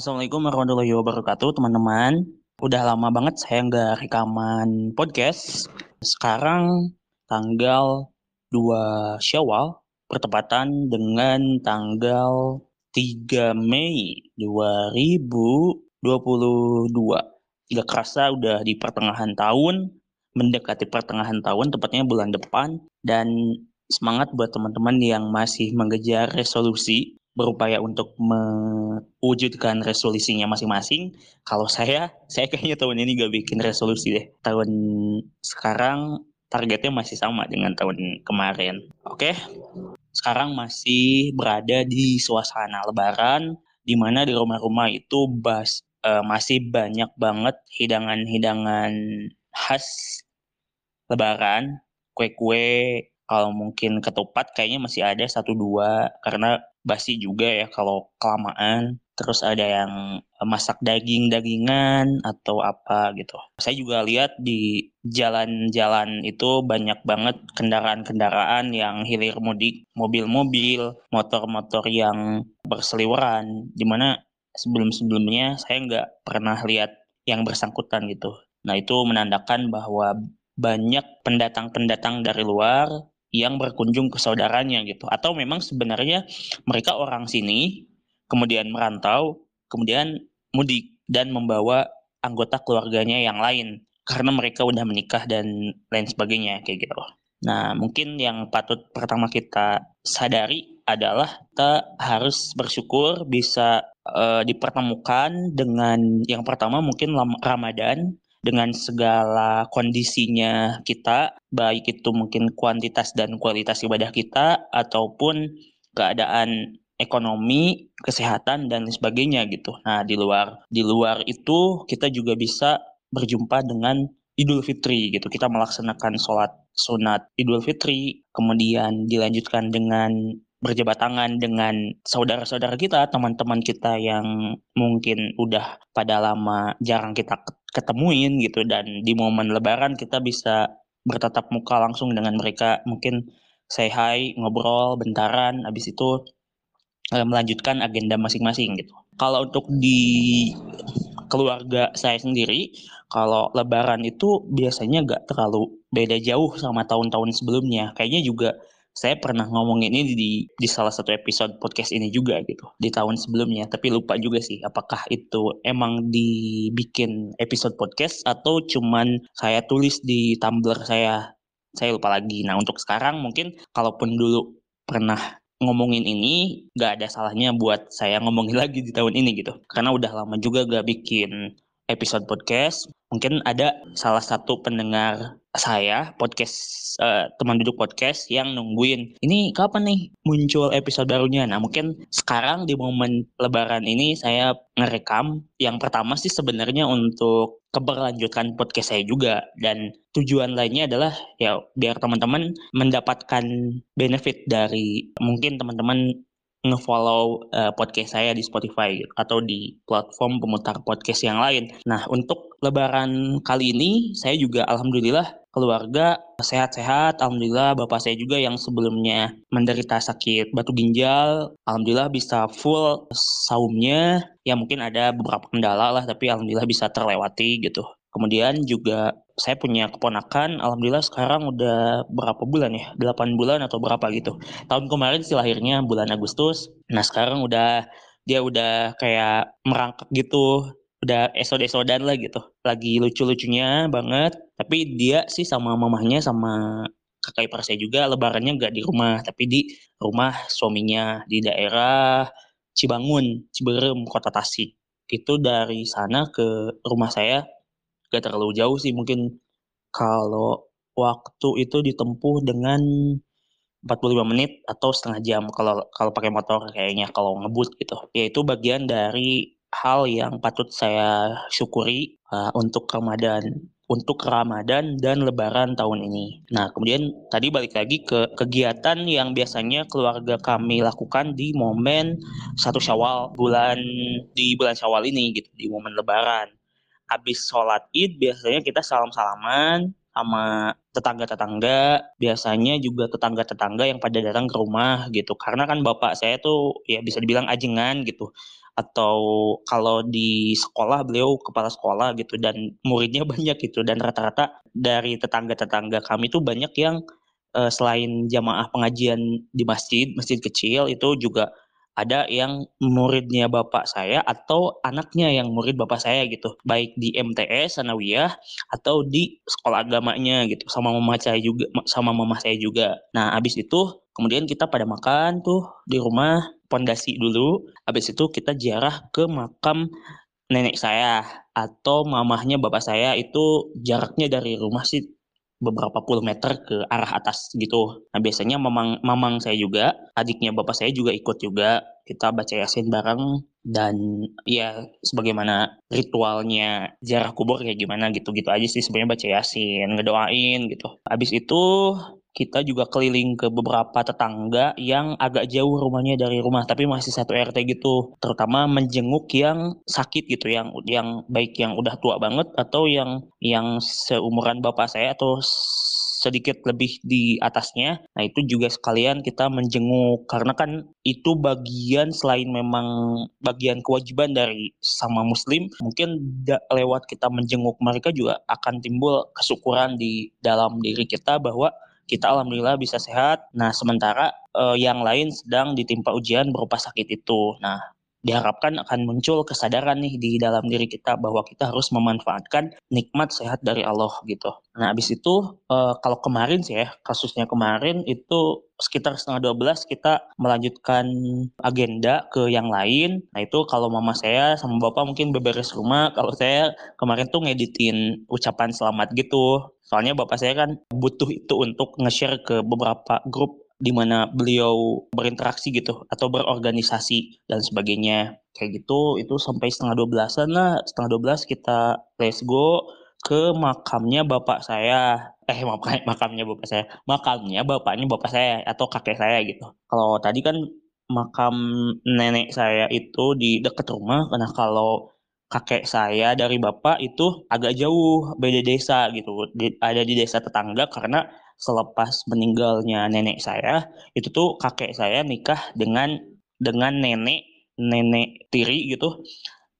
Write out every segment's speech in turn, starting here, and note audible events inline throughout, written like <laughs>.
Assalamualaikum warahmatullahi wabarakatuh teman-teman. Udah lama banget saya nggak rekaman podcast. Sekarang tanggal 2 Syawal bertepatan dengan tanggal 3 Mei 2022. Gak kerasa udah di pertengahan tahun, mendekati pertengahan tahun, tepatnya bulan depan. Dan semangat buat teman-teman yang masih mengejar resolusi berupaya untuk mewujudkan resolusinya masing-masing. Kalau saya, saya kayaknya tahun ini gak bikin resolusi deh. Tahun sekarang targetnya masih sama dengan tahun kemarin. Oke, sekarang masih berada di suasana lebaran, di mana di rumah-rumah itu bas, uh, masih banyak banget hidangan-hidangan khas lebaran, kue-kue, kalau mungkin ketupat kayaknya masih ada satu dua karena basi juga ya kalau kelamaan terus ada yang masak daging-dagingan atau apa gitu. Saya juga lihat di jalan-jalan itu banyak banget kendaraan-kendaraan yang hilir mudik, mobil-mobil, motor-motor yang berseliweran, di mana sebelum-sebelumnya saya nggak pernah lihat yang bersangkutan gitu. Nah itu menandakan bahwa banyak pendatang-pendatang dari luar yang berkunjung ke saudaranya gitu atau memang sebenarnya mereka orang sini kemudian merantau kemudian mudik dan membawa anggota keluarganya yang lain karena mereka udah menikah dan lain sebagainya kayak gitu. Nah, mungkin yang patut pertama kita sadari adalah kita harus bersyukur bisa uh, dipertemukan dengan yang pertama mungkin Ramadan dengan segala kondisinya kita, baik itu mungkin kuantitas dan kualitas ibadah kita, ataupun keadaan ekonomi, kesehatan dan sebagainya gitu. Nah, di luar di luar itu kita juga bisa berjumpa dengan Idul Fitri gitu. Kita melaksanakan sholat sunat Idul Fitri, kemudian dilanjutkan dengan berjabat tangan dengan saudara-saudara kita, teman-teman kita yang mungkin udah pada lama jarang kita ketemuin gitu. Dan di momen lebaran kita bisa bertatap muka langsung dengan mereka. Mungkin say hi ngobrol bentaran habis itu eh, melanjutkan agenda masing-masing gitu. Kalau untuk di keluarga saya sendiri kalau lebaran itu biasanya gak terlalu beda jauh sama tahun-tahun sebelumnya. Kayaknya juga saya pernah ngomongin ini di di salah satu episode podcast ini juga gitu di tahun sebelumnya. Tapi lupa juga sih apakah itu emang dibikin episode podcast atau cuman saya tulis di Tumblr saya. Saya lupa lagi. Nah untuk sekarang mungkin kalaupun dulu pernah ngomongin ini gak ada salahnya buat saya ngomongin <laughs> lagi di tahun ini gitu. Karena udah lama juga gak bikin episode podcast mungkin ada salah satu pendengar saya podcast uh, teman duduk podcast yang nungguin ini kapan nih muncul episode barunya. Nah mungkin sekarang di momen Lebaran ini saya ngerekam. Yang pertama sih sebenarnya untuk keberlanjutan podcast saya juga dan tujuan lainnya adalah ya biar teman-teman mendapatkan benefit dari mungkin teman-teman ngefollow uh, podcast saya di Spotify atau di platform pemutar podcast yang lain. Nah, untuk lebaran kali ini saya juga alhamdulillah keluarga sehat-sehat. Alhamdulillah bapak saya juga yang sebelumnya menderita sakit batu ginjal, alhamdulillah bisa full saumnya. Ya mungkin ada beberapa kendala lah, tapi alhamdulillah bisa terlewati gitu. Kemudian juga saya punya keponakan, alhamdulillah sekarang udah berapa bulan ya? 8 bulan atau berapa gitu. Tahun kemarin sih lahirnya bulan Agustus. Nah sekarang udah dia udah kayak merangkak gitu udah esod-esodan lah gitu lagi lucu-lucunya banget tapi dia sih sama mamahnya sama kakak ipar saya juga lebarannya nggak di rumah tapi di rumah suaminya di daerah Cibangun Ciberem kota Tasik itu dari sana ke rumah saya gak terlalu jauh sih mungkin kalau waktu itu ditempuh dengan 45 menit atau setengah jam kalau kalau pakai motor kayaknya kalau ngebut gitu ya itu bagian dari hal yang patut saya syukuri uh, untuk Ramadan untuk Ramadan dan Lebaran tahun ini. Nah, kemudian tadi balik lagi ke kegiatan yang biasanya keluarga kami lakukan di momen satu Syawal bulan di bulan Syawal ini gitu di momen Lebaran. Habis sholat Id biasanya kita salam-salaman, sama tetangga-tetangga, biasanya juga tetangga-tetangga yang pada datang ke rumah gitu. Karena kan bapak saya tuh ya bisa dibilang ajengan gitu. Atau kalau di sekolah beliau kepala sekolah gitu dan muridnya <laughs> banyak gitu dan rata-rata dari tetangga-tetangga kami tuh banyak yang uh, selain jamaah pengajian di masjid, masjid kecil itu juga ada yang muridnya bapak saya atau anaknya yang murid bapak saya gitu. Baik di MTS Sanawiyah atau di sekolah agamanya gitu. Sama mama saya juga sama mama saya juga. Nah abis itu kemudian kita pada makan tuh di rumah pondasi dulu. Abis itu kita ziarah ke makam nenek saya atau mamahnya bapak saya. Itu jaraknya dari rumah sih beberapa puluh meter ke arah atas gitu. Nah biasanya mamang mamang saya juga, adiknya bapak saya juga ikut juga. Kita baca yasin bareng dan ya sebagaimana ritualnya jarah kubur kayak gimana gitu-gitu aja sih sebenarnya baca yasin, ngedoain gitu. Habis itu kita juga keliling ke beberapa tetangga yang agak jauh rumahnya dari rumah tapi masih satu RT gitu terutama menjenguk yang sakit gitu yang yang baik yang udah tua banget atau yang yang seumuran bapak saya atau sedikit lebih di atasnya. Nah, itu juga sekalian kita menjenguk karena kan itu bagian selain memang bagian kewajiban dari sama muslim, mungkin lewat kita menjenguk mereka juga akan timbul kesyukuran di dalam diri kita bahwa kita alhamdulillah bisa sehat. Nah, sementara uh, yang lain sedang ditimpa ujian berupa sakit itu. Nah, diharapkan akan muncul kesadaran nih di dalam diri kita bahwa kita harus memanfaatkan nikmat sehat dari Allah gitu. Nah, habis itu uh, kalau kemarin sih ya, kasusnya kemarin itu sekitar setengah 12 kita melanjutkan agenda ke yang lain. Nah, itu kalau mama saya sama bapak mungkin beberes rumah, kalau saya kemarin tuh ngeditin ucapan selamat gitu. Soalnya bapak saya kan butuh itu untuk nge-share ke beberapa grup di mana beliau berinteraksi gitu atau berorganisasi dan sebagainya. Kayak gitu itu sampai setengah dua belasan lah. Setengah dua belas kita let's go ke makamnya bapak saya. Eh <laughs> makam makamnya bapak saya. Makamnya bapaknya bapak saya atau kakek saya gitu. Kalau tadi kan makam nenek saya itu di dekat rumah. Karena kalau kakek saya dari bapak itu agak jauh beda desa gitu. Di, ada di desa tetangga karena selepas meninggalnya nenek saya itu tuh kakek saya nikah dengan dengan nenek nenek tiri gitu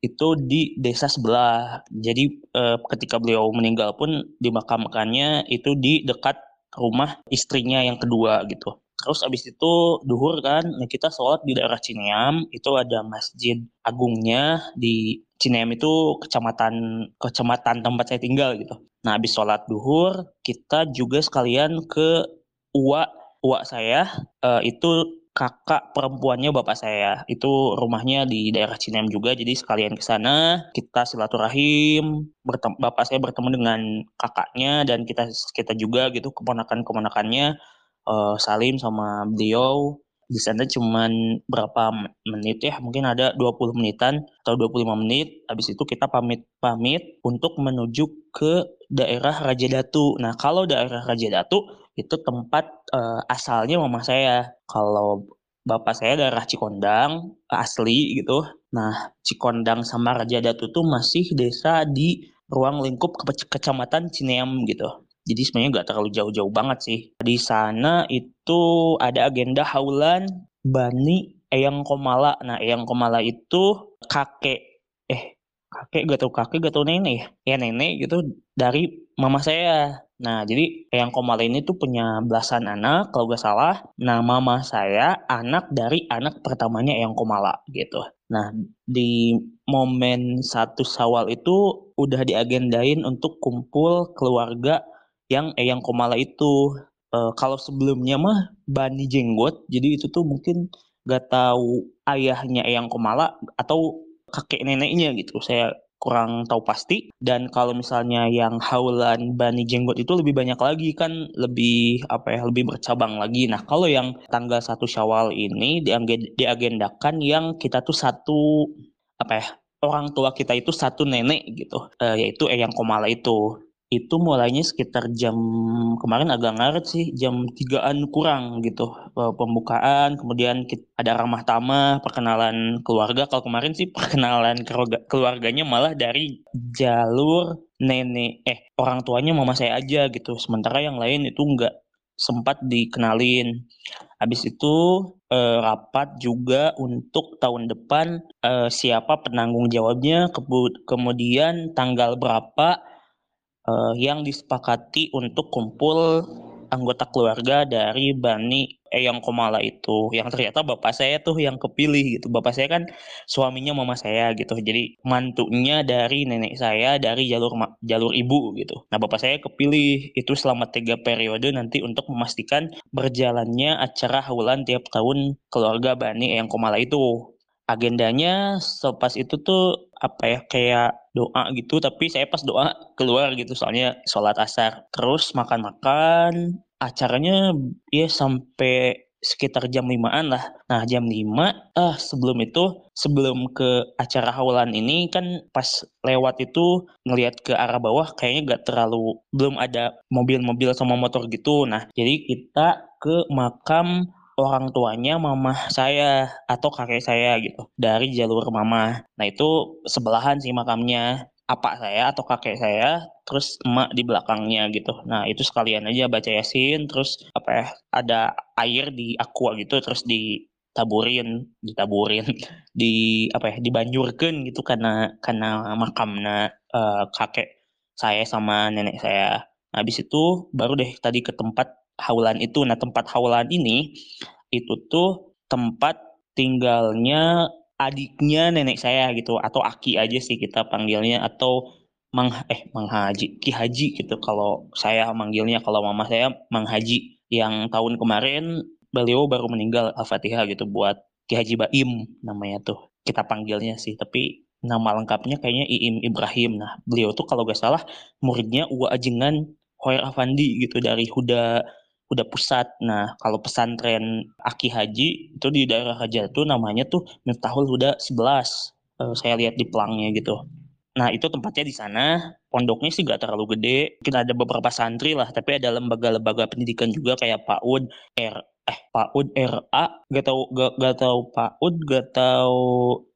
itu di desa sebelah. Jadi eh, ketika beliau meninggal pun dimakamkannya itu di dekat rumah istrinya yang kedua gitu. Terus abis itu duhur kan nah kita sholat di daerah Cineam itu ada masjid agungnya di Cineam itu kecamatan kecamatan tempat saya tinggal gitu. Nah, habis sholat duhur, kita juga sekalian ke uak uak saya, uh, itu kakak perempuannya bapak saya. Itu rumahnya di daerah Cinem juga, jadi sekalian ke sana, kita silaturahim, bertem bapak saya bertemu dengan kakaknya, dan kita kita juga gitu, keponakan-keponakannya, uh, salim sama beliau, di sana cuman berapa menit ya mungkin ada 20 menitan atau 25 menit. Habis itu kita pamit-pamit untuk menuju ke daerah Raja Datu. Nah kalau daerah Raja Datu itu tempat uh, asalnya mama saya. Kalau bapak saya daerah Cikondang asli gitu. Nah Cikondang sama Raja Datu tuh masih desa di ruang lingkup ke kecamatan Cineam gitu jadi sebenarnya nggak terlalu jauh-jauh banget sih. Di sana itu ada agenda haulan Bani Eyang Komala. Nah, Eyang Komala itu kakek eh kakek gak tau kakek gak tau nenek ya. Ya nenek gitu dari mama saya. Nah, jadi Eyang Komala ini tuh punya belasan anak kalau gak salah. Nah, mama saya anak dari anak pertamanya Eyang Komala gitu. Nah, di momen satu sawal itu udah diagendain untuk kumpul keluarga yang Eyang Komala itu. Uh, kalau sebelumnya mah Bani Jenggot jadi itu tuh mungkin gak tahu ayahnya Eyang Komala atau kakek neneknya gitu. Saya kurang tahu pasti. Dan kalau misalnya yang Haulan Bani Jenggot itu lebih banyak lagi kan lebih apa ya lebih bercabang lagi. Nah kalau yang tanggal satu Syawal ini diagendakan yang kita tuh satu apa ya orang tua kita itu satu nenek gitu. Uh, yaitu Eyang Komala itu itu mulainya sekitar jam kemarin agak ngaret sih jam tigaan kurang gitu. Pembukaan kemudian ada ramah tamah perkenalan keluarga. Kalau kemarin sih perkenalan keluarganya malah dari jalur nenek eh orang tuanya mama saya aja gitu. Sementara yang lain itu nggak sempat dikenalin. Habis itu eh, rapat juga untuk tahun depan eh, siapa penanggung jawabnya kemudian tanggal berapa eh, yang disepakati untuk kumpul anggota keluarga dari Bani Eyang Komala itu. Yang ternyata bapak saya tuh yang kepilih gitu. Bapak saya kan suaminya mama saya gitu. Jadi mantunya dari nenek saya dari jalur jalur ibu gitu. Nah bapak saya kepilih. Itu selama tiga periode nanti untuk memastikan berjalannya acara haulan tiap tahun keluarga Bani Eyang Komala itu. Agendanya selepas itu tuh apa ya kayak doa gitu tapi saya pas doa keluar gitu soalnya sholat asar terus makan-makan acaranya ya sampai sekitar jam limaan lah. Nah jam lima, ah sebelum itu, sebelum ke acara haulan ini kan pas lewat itu ngelihat ke arah bawah kayaknya gak terlalu, belum ada mobil-mobil sama motor gitu. Nah jadi kita ke makam orang tuanya mama saya atau kakek saya gitu dari jalur mama. Nah itu sebelahan sih makamnya apa saya atau kakek saya terus emak di belakangnya gitu nah itu sekalian aja baca yasin terus apa ya ada air di aqua gitu terus ditaburin ditaburin <laughs> di apa ya dibanjurkan gitu karena karena makamnya uh, kakek saya sama nenek saya nah, habis itu baru deh tadi ke tempat haulan itu. Nah tempat haulan ini itu tuh tempat tinggalnya adiknya nenek saya gitu atau Aki aja sih kita panggilnya atau Mang eh Mang Haji Ki Haji gitu. Kalau saya manggilnya kalau mama saya Mang Haji. Yang tahun kemarin beliau baru meninggal Al-Fatihah gitu buat Ki Haji Baim namanya tuh. Kita panggilnya sih tapi nama lengkapnya kayaknya Iim Ibrahim. Nah beliau tuh kalau gak salah muridnya Uwa Ajengan Hoyer Afandi gitu dari Huda udah pusat. Nah, kalau pesantren Aki Haji itu di daerah Raja itu namanya tuh Miftahul Huda 11. Uh, saya lihat di pelangnya gitu. Nah, itu tempatnya di sana. Pondoknya sih gak terlalu gede. Mungkin ada beberapa santri lah, tapi ada lembaga-lembaga pendidikan juga kayak PAUD, R eh PAUD RA, gak tau gak, gak tau PAUD, gak tau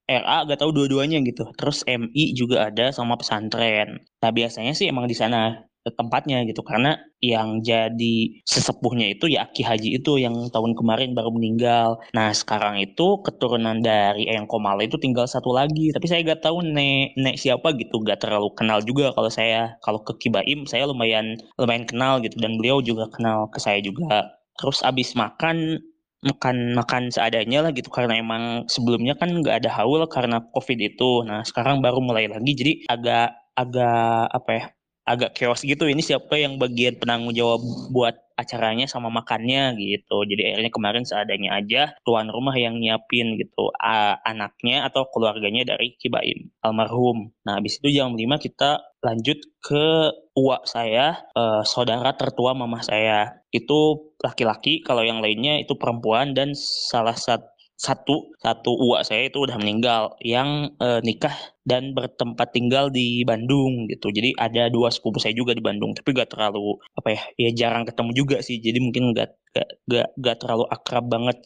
RA, gak tau dua-duanya gitu. Terus MI juga ada sama pesantren. Nah, biasanya sih emang di sana tempatnya gitu. Karena yang jadi sesepuhnya itu ya Aki Haji itu yang tahun kemarin baru meninggal. Nah sekarang itu keturunan dari Eyang Komala itu tinggal satu lagi. Tapi saya gak tahu nek nek siapa gitu. Gak terlalu kenal juga kalau saya kalau ke Kibaim saya lumayan lumayan kenal gitu. Dan beliau juga kenal ke saya juga. Terus abis makan makan makan seadanya lah gitu. Karena emang sebelumnya kan nggak ada haul karena covid itu. Nah sekarang baru mulai lagi. Jadi agak agak apa ya agak chaos gitu. Ini siapa yang bagian penanggung jawab buat acaranya sama makannya gitu. Jadi akhirnya kemarin seadanya aja tuan rumah yang nyiapin gitu anaknya atau keluarganya dari Kibaim almarhum. Nah habis itu jam 5 kita lanjut ke uak saya uh, saudara tertua mama saya. Itu laki-laki kalau yang lainnya itu perempuan dan salah satu satu satu uak saya itu udah meninggal yang e, nikah dan bertempat tinggal di Bandung gitu. Jadi ada dua sepupu saya juga di Bandung tapi gak terlalu apa ya ya jarang ketemu juga sih. Jadi mungkin gak gak gak, gak terlalu akrab banget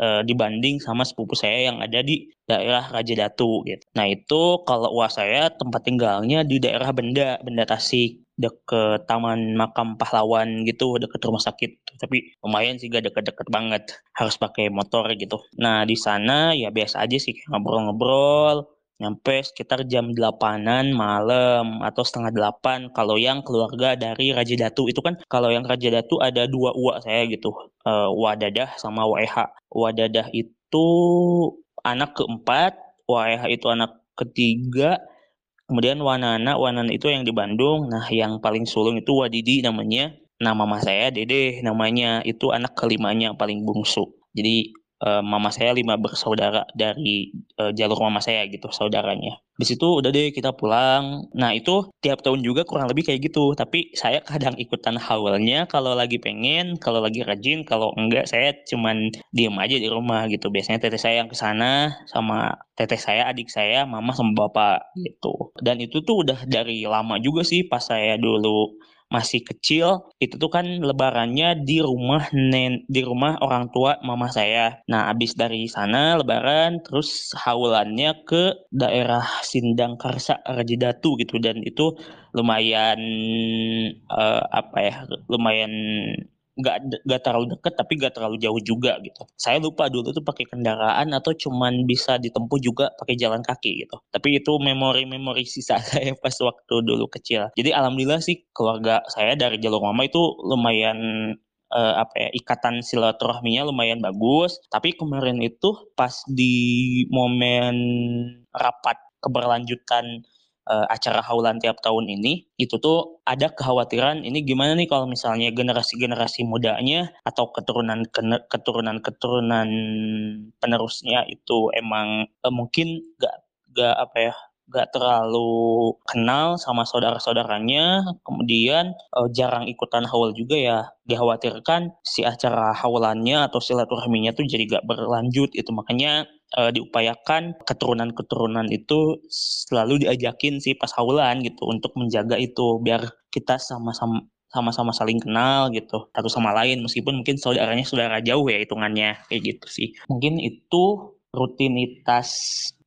e, dibanding sama sepupu saya yang ada di daerah Raja Datu gitu. Nah itu kalau uak saya tempat tinggalnya di daerah Benda Benda Tasik deket taman makam pahlawan gitu deket rumah sakit. Tapi lumayan sih gak deket-deket banget. Harus pakai motor gitu. Nah di sana ya biasa aja sih ngobrol-ngobrol. Nyampe sekitar jam delapanan malam atau setengah delapan kalau yang keluarga dari Raja Datu. Itu kan kalau yang Raja Datu ada dua uak saya gitu. Uh, Wadadah sama Waeha Wadadah itu anak keempat Waeha itu anak ketiga Kemudian Wanana, Wanana itu yang di Bandung. Nah, yang paling sulung itu Wadidi namanya. Nah, mama saya Dede namanya. Itu anak kelimanya paling bungsu. Jadi uh, mama saya lima bersaudara dari uh, jalur mama saya gitu saudaranya. Di situ udah deh kita pulang. Nah itu tiap tahun juga kurang lebih kayak gitu. Tapi saya kadang ikutan haulnya kalau lagi pengen, kalau lagi rajin, kalau enggak saya cuman diem aja di rumah gitu. Biasanya teteh saya yang ke sana sama teteh saya, adik saya, mama sama bapak gitu. Dan itu tuh udah dari lama juga sih pas saya dulu masih kecil itu tuh kan lebarannya di rumah nen di rumah orang tua mama saya. Nah, abis dari sana lebaran terus haulannya ke daerah Sindang Karsa Rajidatu gitu dan itu lumayan uh, apa ya lumayan nggak nggak terlalu deket tapi nggak terlalu jauh juga gitu. Saya lupa dulu tuh pakai kendaraan atau cuman bisa ditempuh juga pakai jalan kaki gitu. Tapi itu memori-memori sisa <laughs> saya pas waktu dulu kecil. Jadi alhamdulillah sih keluarga saya dari jalur mama itu lumayan uh, apa ya ikatan silaturahminya lumayan bagus. Tapi kemarin itu pas di momen rapat keberlanjutan uh, acara haulan tiap tahun ini itu tuh ada kekhawatiran ini gimana nih kalau misalnya generasi-generasi mudanya atau keturunan keturunan-keturunan penerusnya itu emang uh, mungkin gak gak apa ya gak terlalu kenal sama saudara-saudaranya, kemudian uh, jarang ikutan haul juga ya, dikhawatirkan si acara haulannya atau silaturahminya tuh jadi gak berlanjut itu makanya uh, diupayakan keturunan-keturunan itu selalu diajakin sih pas haulan gitu untuk menjaga itu biar kita sama-sama sama-sama saling kenal gitu satu sama lain meskipun mungkin saudaranya saudara jauh ya hitungannya kayak gitu sih. Mungkin itu rutinitas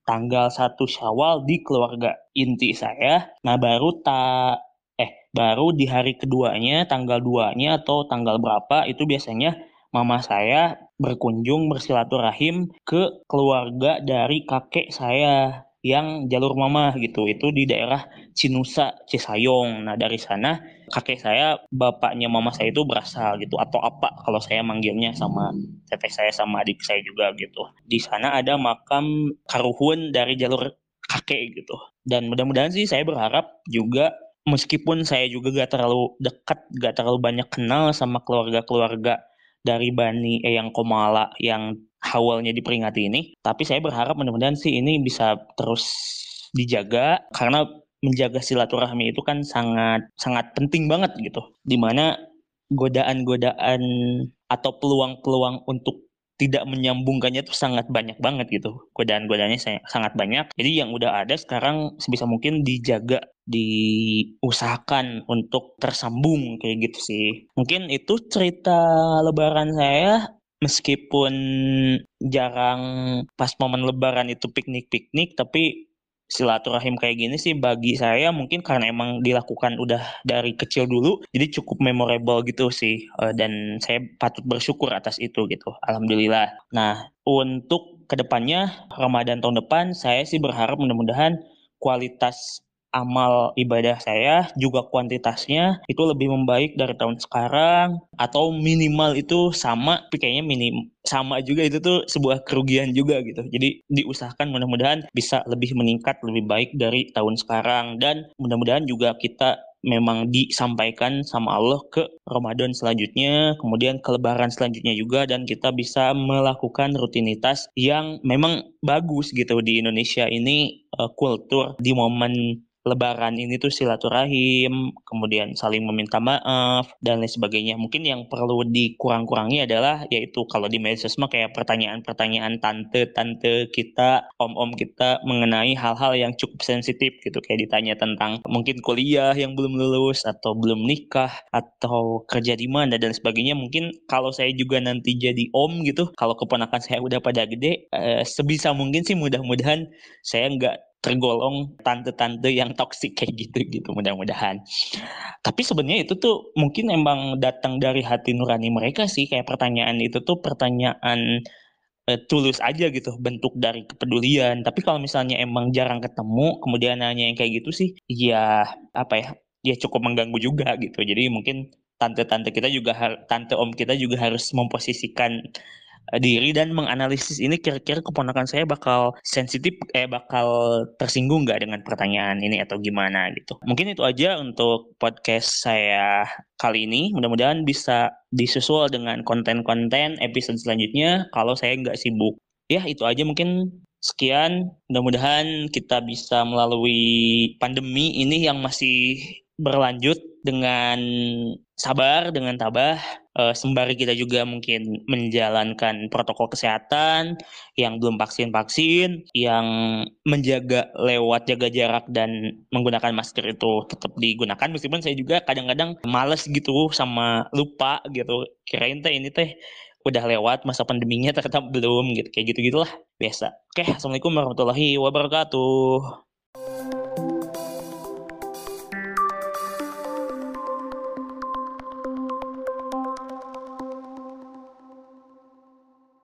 tanggal satu Syawal di keluarga inti saya. Nah baru tak eh baru di hari keduanya tanggal duanya atau tanggal berapa itu biasanya mama saya berkunjung bersilaturahim ke keluarga dari kakek saya yang jalur mama gitu. Itu di daerah Cinusa Cisayong. Nah dari sana kakek saya bapaknya mama saya itu berasal gitu atau apa kalau saya manggilnya sama teteh saya sama adik saya juga gitu. Di sana ada makam karuhun dari jalur kakek gitu. Dan mudah-mudahan sih saya berharap juga meskipun saya juga gak terlalu dekat gak terlalu banyak kenal sama keluarga-keluarga dari Bani eh, yang Komala yang hawalnya diperingati ini. Tapi saya berharap mudah-mudahan sih ini bisa terus dijaga karena menjaga silaturahmi itu kan sangat sangat penting banget gitu. Di mana godaan-godaan atau peluang-peluang untuk tidak menyambungkannya itu sangat banyak banget gitu. Godaan-godaannya sangat banyak. Jadi yang udah ada sekarang sebisa mungkin dijaga, diusahakan untuk tersambung kayak gitu sih. Mungkin itu cerita lebaran saya meskipun jarang pas momen lebaran itu piknik-piknik tapi silaturahim kayak gini sih bagi saya mungkin karena emang dilakukan udah dari kecil dulu jadi cukup memorable gitu sih. Uh, dan saya patut bersyukur atas itu gitu alhamdulillah. Nah untuk ke depannya Ramadan tahun depan saya sih berharap mudah-mudahan kualitas amal ibadah saya juga kuantitasnya itu lebih membaik dari tahun sekarang atau minimal itu sama tapi kayaknya minim sama juga itu tuh sebuah kerugian juga gitu. Jadi diusahakan mudah-mudahan bisa lebih meningkat lebih baik dari tahun sekarang. Dan mudah-mudahan juga kita memang disampaikan sama Allah ke Ramadan selanjutnya, kemudian ke Lebaran selanjutnya juga dan kita bisa melakukan rutinitas yang memang bagus gitu di Indonesia ini uh, kultur di momen lebaran ini tuh silaturahim, kemudian saling meminta maaf dan lain sebagainya. Mungkin yang perlu dikurang-kurangi adalah yaitu kalau di medsos mah kayak pertanyaan-pertanyaan tante-tante kita, om-om kita mengenai hal-hal yang cukup sensitif gitu kayak ditanya tentang mungkin kuliah yang belum lulus atau belum nikah atau kerja di mana dan sebagainya. Mungkin kalau saya juga nanti jadi om gitu, kalau keponakan saya udah pada gede, eh, sebisa mungkin sih mudah-mudahan saya nggak tergolong tante-tante yang toksik kayak gitu gitu mudah-mudahan. Tapi sebenarnya itu tuh mungkin emang datang dari hati nurani mereka sih kayak pertanyaan itu tuh pertanyaan uh, tulus aja gitu bentuk dari kepedulian. Tapi kalau misalnya emang jarang ketemu kemudian nanya yang kayak gitu sih ya apa ya ya cukup mengganggu juga gitu. Jadi mungkin tante-tante kita juga tante om kita juga harus memposisikan Eh, diri dan menganalisis ini kira-kira keponakan saya bakal sensitif eh bakal tersinggung nggak dengan pertanyaan ini atau gimana gitu. Mungkin itu aja untuk podcast saya kali ini. Mudah-mudahan bisa disusul dengan konten-konten episode selanjutnya kalau saya nggak sibuk. Ya itu aja mungkin sekian. Mudah-mudahan kita bisa melalui pandemi ini yang masih berlanjut dengan sabar, dengan tabah, uh, sembari kita juga mungkin menjalankan protokol kesehatan yang belum vaksin-vaksin, yang menjaga lewat jaga jarak dan menggunakan masker itu tetap digunakan. Meskipun saya juga kadang-kadang males gitu sama lupa gitu. Kirain teh ini teh udah lewat masa pandeminya ternyata belum gitu. Kayak gitu gitulah biasa. Oke assalamualaikum warahmatullahi wabarakatuh